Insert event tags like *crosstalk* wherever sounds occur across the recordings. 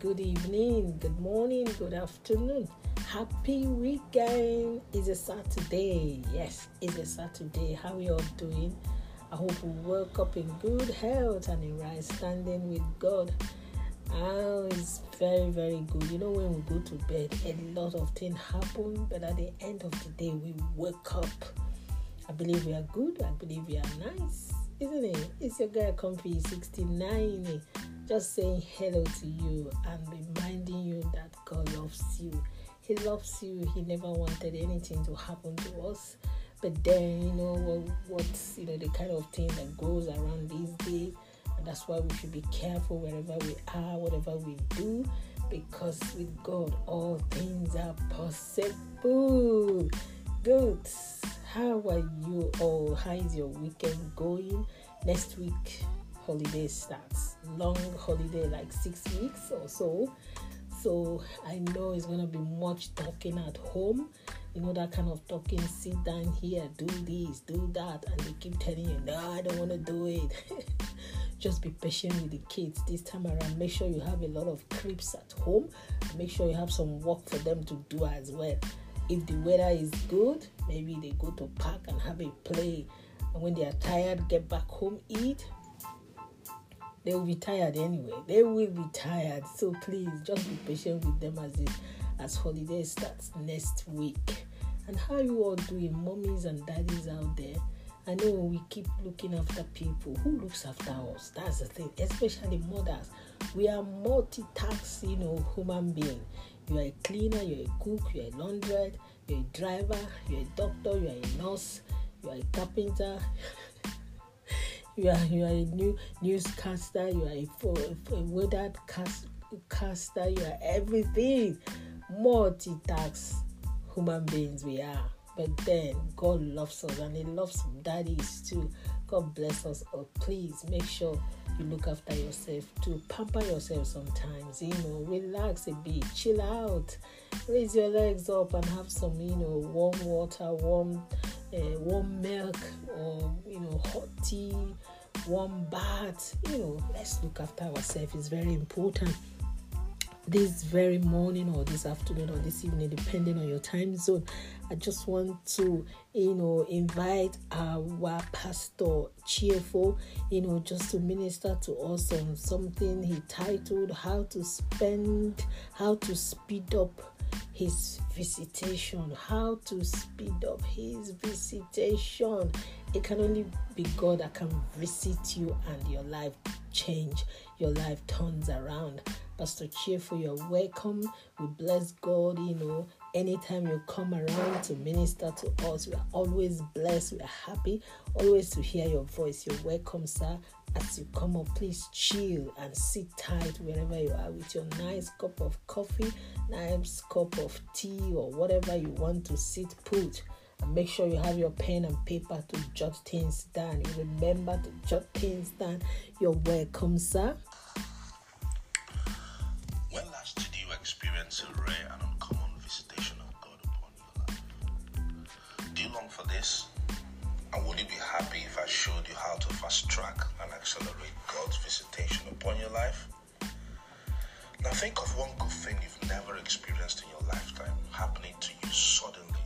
good evening, good morning, good afternoon. Happy weekend. It's a Saturday. Yes, it's a Saturday. How are you all doing? I hope you woke up in good health and in right standing with God. Oh, it's very, very good. You know, when we go to bed, a lot of things happen, but at the end of the day, we wake up. I believe we are good. I believe we are nice, isn't it? It's your girl Comfy 69 just saying hello to you and reminding you that God loves you. He loves you. He never wanted anything to happen to us. But then, you know, what, what's, you know, the kind of thing that goes around these days. And that's why we should be careful wherever we are, whatever we do, because with God, all things are possible. Good. How are you all? How is your weekend going? Next week, holiday starts. Long holiday, like six weeks or so. So I know it's gonna be much talking at home. You know that kind of talking, sit down here, do this, do that, and they keep telling you, no, I don't wanna do it. *laughs* Just be patient with the kids this time around. Make sure you have a lot of clips at home. Make sure you have some work for them to do as well. If the weather is good, maybe they go to park and have a play. And when they are tired, get back home, eat, they will be tired anyway. They will be tired. So please just be patient with them as it as holiday starts next week. And how you all doing, mommies and daddies out there? I know we keep looking after people. Who looks after us? That's the thing, especially mothers. We are multitask, you know, human being. You are a cleaner, you're a cook, you're a laundress, you're a driver, you're a doctor, you're a nurse, you're a carpenter. *laughs* you are you are a new newscaster, you are a, a, weather cast, caster, you are everything. Multitask human beings we are. But then God loves us and He loves daddies too. God bless us Oh, Please make sure you look after yourself to pamper yourself sometimes you know relax a bit chill out raise your legs up and have some you know warm water warm uh, warm milk or you know hot tea warm bath you know let's look after ourselves. It's very important this very morning or this afternoon or this evening depending on your time zone i just want to you know invite our pastor cheerful you know just to minister to us on something he titled how to spend how to speed up his visitation, how to speed up his visitation. It can only be God that can visit you and your life change, your life turns around. Pastor Cheerful, you're welcome. We bless God, you know, anytime you come around to minister to us. We are always blessed. We are happy always to hear your voice. You're welcome, sir. As you come up, please chill and sit tight wherever you are with your nice cup of coffee, nice cup of tea, or whatever you want to sit put. And make sure you have your pen and paper to jot things down. You remember to jot things down. You're welcome, sir. When last did you experience a rare and uncommon think of one good thing you've never experienced in your lifetime happening to you suddenly,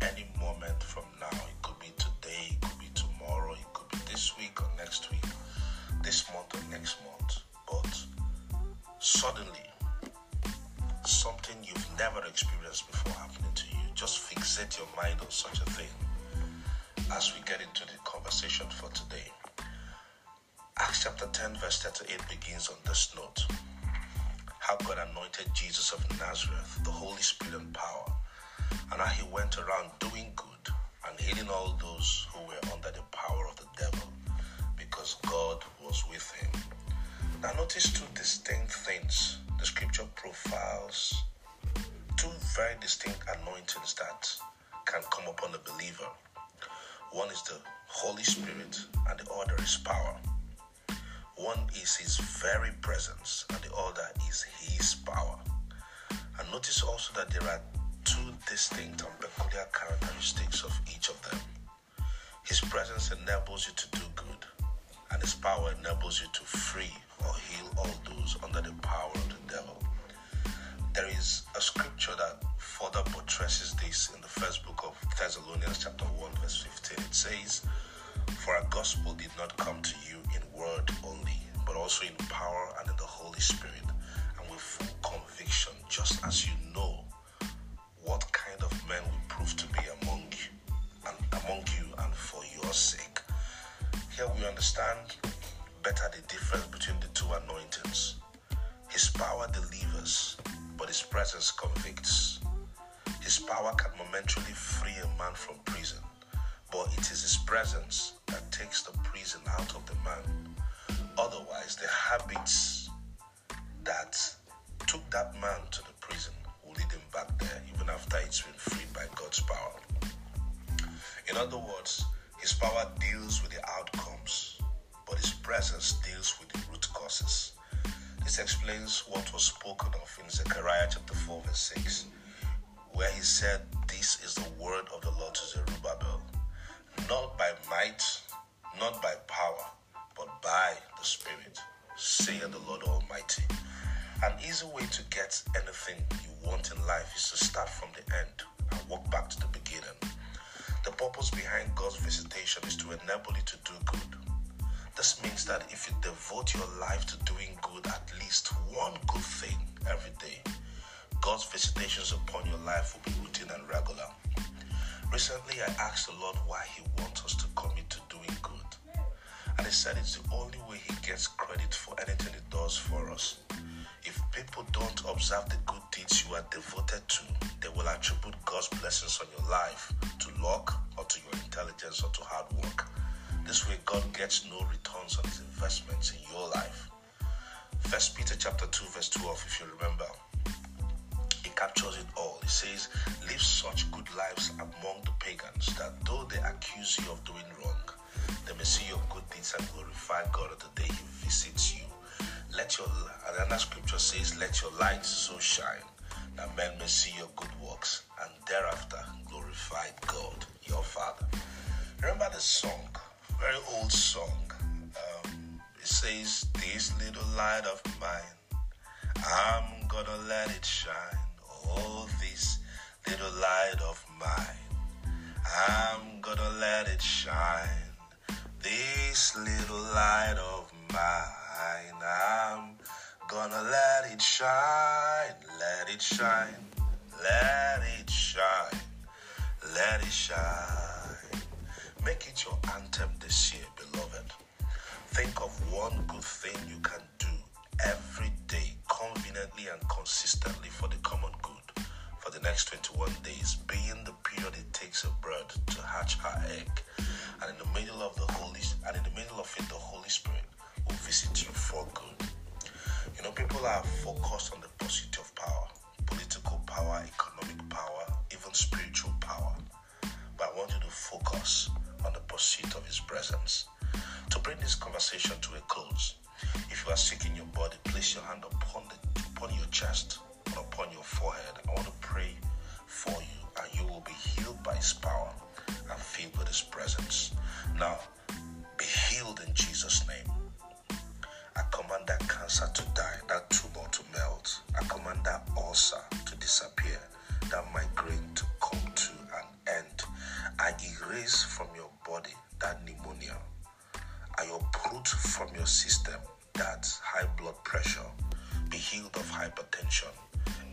any moment from now. It could be today, it could be tomorrow, it could be this week or next week, this month or next month. But suddenly, something you've never experienced before happening to you. Just fixate your mind on such a thing as we get into the conversation for today. Acts chapter 10, verse 38 begins on this note How God anointed Jesus of Nazareth, the Holy Spirit and power, and how he went around doing good and healing all those who were under the power of the devil, because God was with him. Now, notice two distinct things the scripture profiles, two very distinct anointings that can come upon a believer. One is the Holy Spirit, and the other is power. One is His very presence, and the other is His power. And notice also that there are two distinct and peculiar characteristics of each of them. His presence enables you to do good, and His power enables you to free or heal all those under the power of the devil. there is a scripture that further buttresses this in the first book of Thessalonians, chapter 1, verse 15. It says, For our gospel did not come to you in word only, but also in power and in the Holy Spirit, and with full conviction, just as you know what kind of men we prove to be among you and among you and for your sake. Here we understand better the difference between the two anointings. His power delivers, but his presence convicts. His power can momentarily free a man from prison, but it is his presence that takes the prison out of the man. Otherwise, the habits that took that man to the prison will lead him back there even after it's been freed by God's power. In other words, his power deals with the outcomes, but his presence deals with the root causes. This explains what was spoken of in Zechariah chapter 4, verse 6, where he said, This is the word of the Lord to Zerubbabel, not by might, not by power, but by the Spirit, saith the Lord Almighty. An easy way to get anything you want in life is to start from the end and walk back to the beginning. The purpose behind God's visitation is to enable you to do good. This means that if you devote your life to doing good, at least one good thing every day, God's visitations upon your life will be routine and regular. Recently, I asked the Lord why He wants us to commit to doing good. And He said it's the only way He gets credit for anything He does for us. If people don't observe the good deeds you are devoted to, they will attribute God's blessings on your life to luck or to your intelligence or to hard work. This way, God gets no returns on his investments in your life. First Peter chapter 2, verse 12, if you remember, it captures it all. It says, Live such good lives among the pagans that though they accuse you of doing wrong, they may see your good deeds and glorify God on the day He visits you. Let your another scripture says, Let your light so shine that men may see your good works and thereafter glorify God, your Father. Remember the song, very old song. Um, it says, This little light of mine, I'm gonna let it shine. Oh, this little light of mine, I'm gonna let it shine. This little light of mine, I'm gonna let it shine, let it shine, let it shine, let it shine. Make it your anthem this year, beloved. Think of one good thing you can do every day, conveniently and consistently for the common good the next 21 days, being the period it takes a bird to hatch her egg. And in the middle of the Holy and in the middle of it, the Holy Spirit will visit you for good. You know, people are focused on the pursuit of power, political power, economic power, even spiritual power. But I want you to focus on the pursuit of His presence. To bring this conversation to a close, if you are sick in your body, place your hand upon the upon your chest upon your forehead. I want to pray for you, and you will be healed by His power and filled with His presence. Now, be healed in Jesus' name. I command that cancer to die, that tumor to melt. I command that ulcer to disappear, that migraine to come to an end. I erase from your body that pneumonia. I uproot from your system that high blood pressure. Be healed of hypertension.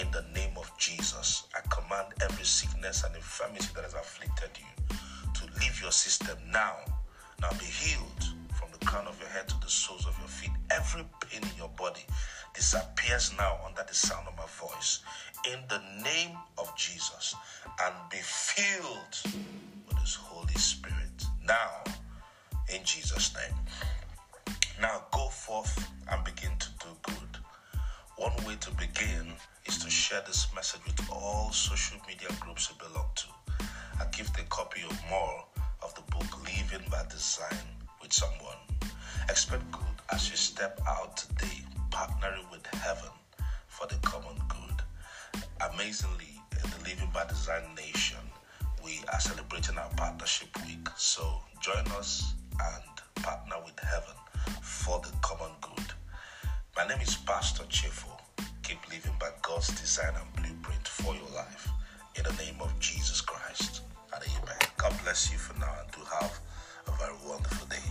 In the name of Jesus, I command every sickness and infirmity that has afflicted you to leave your system now. Now be healed from the crown of your head to the soles of your feet. Every pain in your body disappears now under the sound of my voice. In the name of Jesus, and be filled with His Holy Spirit. Now, in Jesus' name. Now go forth and begin to do good. One way to begin is to share this message with all social media groups you belong to. I give the copy of more of the book Living by Design with someone. Expect good as you step out today, partnering with heaven for the common good. Amazingly, in the Living by Design Nation, we are celebrating our partnership week. So join us and partner with heaven for the common good. My name is Pastor Cheerful keep living by God's design and blueprint for your life. In the name of Jesus Christ. And amen. God bless you for now and do have a very wonderful day.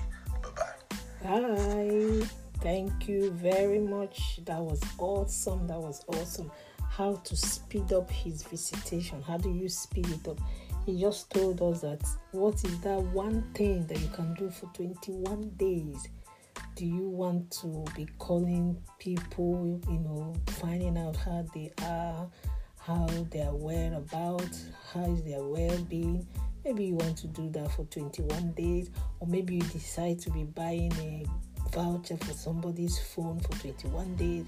Bye bye. Bye. Thank you very much. That was awesome. That was awesome. How to speed up his visitation. How do you speed it up? He just told us that what is that one thing that you can do for 21 days? Do you want to be calling people, you know, finding out how they are, how they are well about, how is their well being? Maybe you want to do that for 21 days, or maybe you decide to be buying a voucher for somebody's phone for 21 days.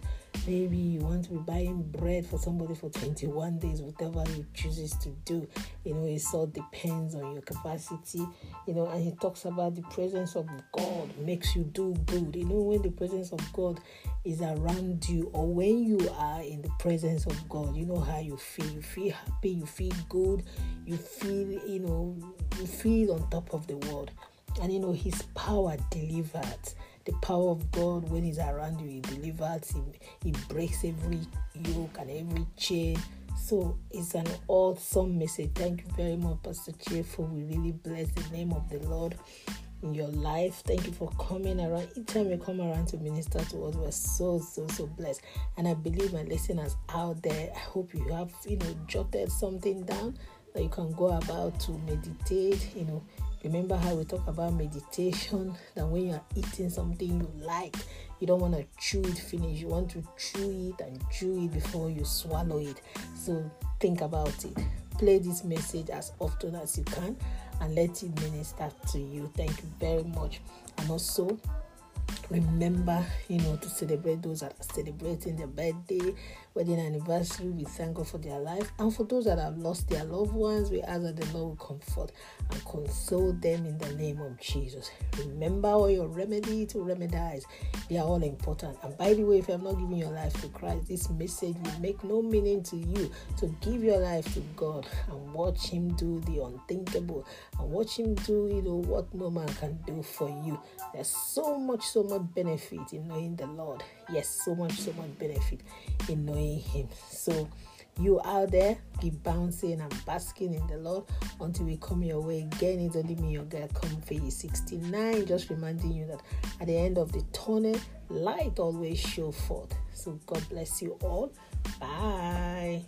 Maybe you want to be buying bread for somebody for 21 days, whatever you chooses to do. You know, it all depends on your capacity. You know, and he talks about the presence of God makes you do good. You know, when the presence of God is around you, or when you are in the presence of God, you know how you feel. You feel happy, you feel good, you feel, you know, you feel on top of the world. And you know, his power delivered the power of God when He's around you, He delivers, He, he breaks every yoke and every chain. So it's an awesome message. Thank you very much, Pastor Cheerful. We really bless the name of the Lord in your life. Thank you for coming around. Each time you come around to minister to us, we're so, so, so blessed. And I believe my listeners out there, I hope you have, you know, jotted something down that you can go about to meditate, you know, Remember how we talk about meditation *laughs* that when you're eating something you like, you don't want to chew it finish. You want to chew it and chew it before you swallow it. So think about it. Play this message as often as you can and let it minister to you. Thank you very much. And also, remember, you know, to celebrate those that are celebrating their birthday, wedding anniversary. We thank God for their life. And for those that have lost their loved ones, we ask that the Lord will comfort and console them in the name of Jesus. Remember all your remedy to remedize. They are all important. And by the way, if you have not given your life to Christ, this message will make no meaning to you. To give your life to God and watch Him do the unthinkable and watch Him do, you know, what no man can do for you. There's so much, so much benefit in knowing the Lord. Yes, so much, so much benefit in knowing him. So you out there keep bouncing and basking in the Lord until we come your way again. It's only me, your girl, Comfy 69. Just reminding you that at the end of the tunnel, light always show forth. So God bless you all. Bye.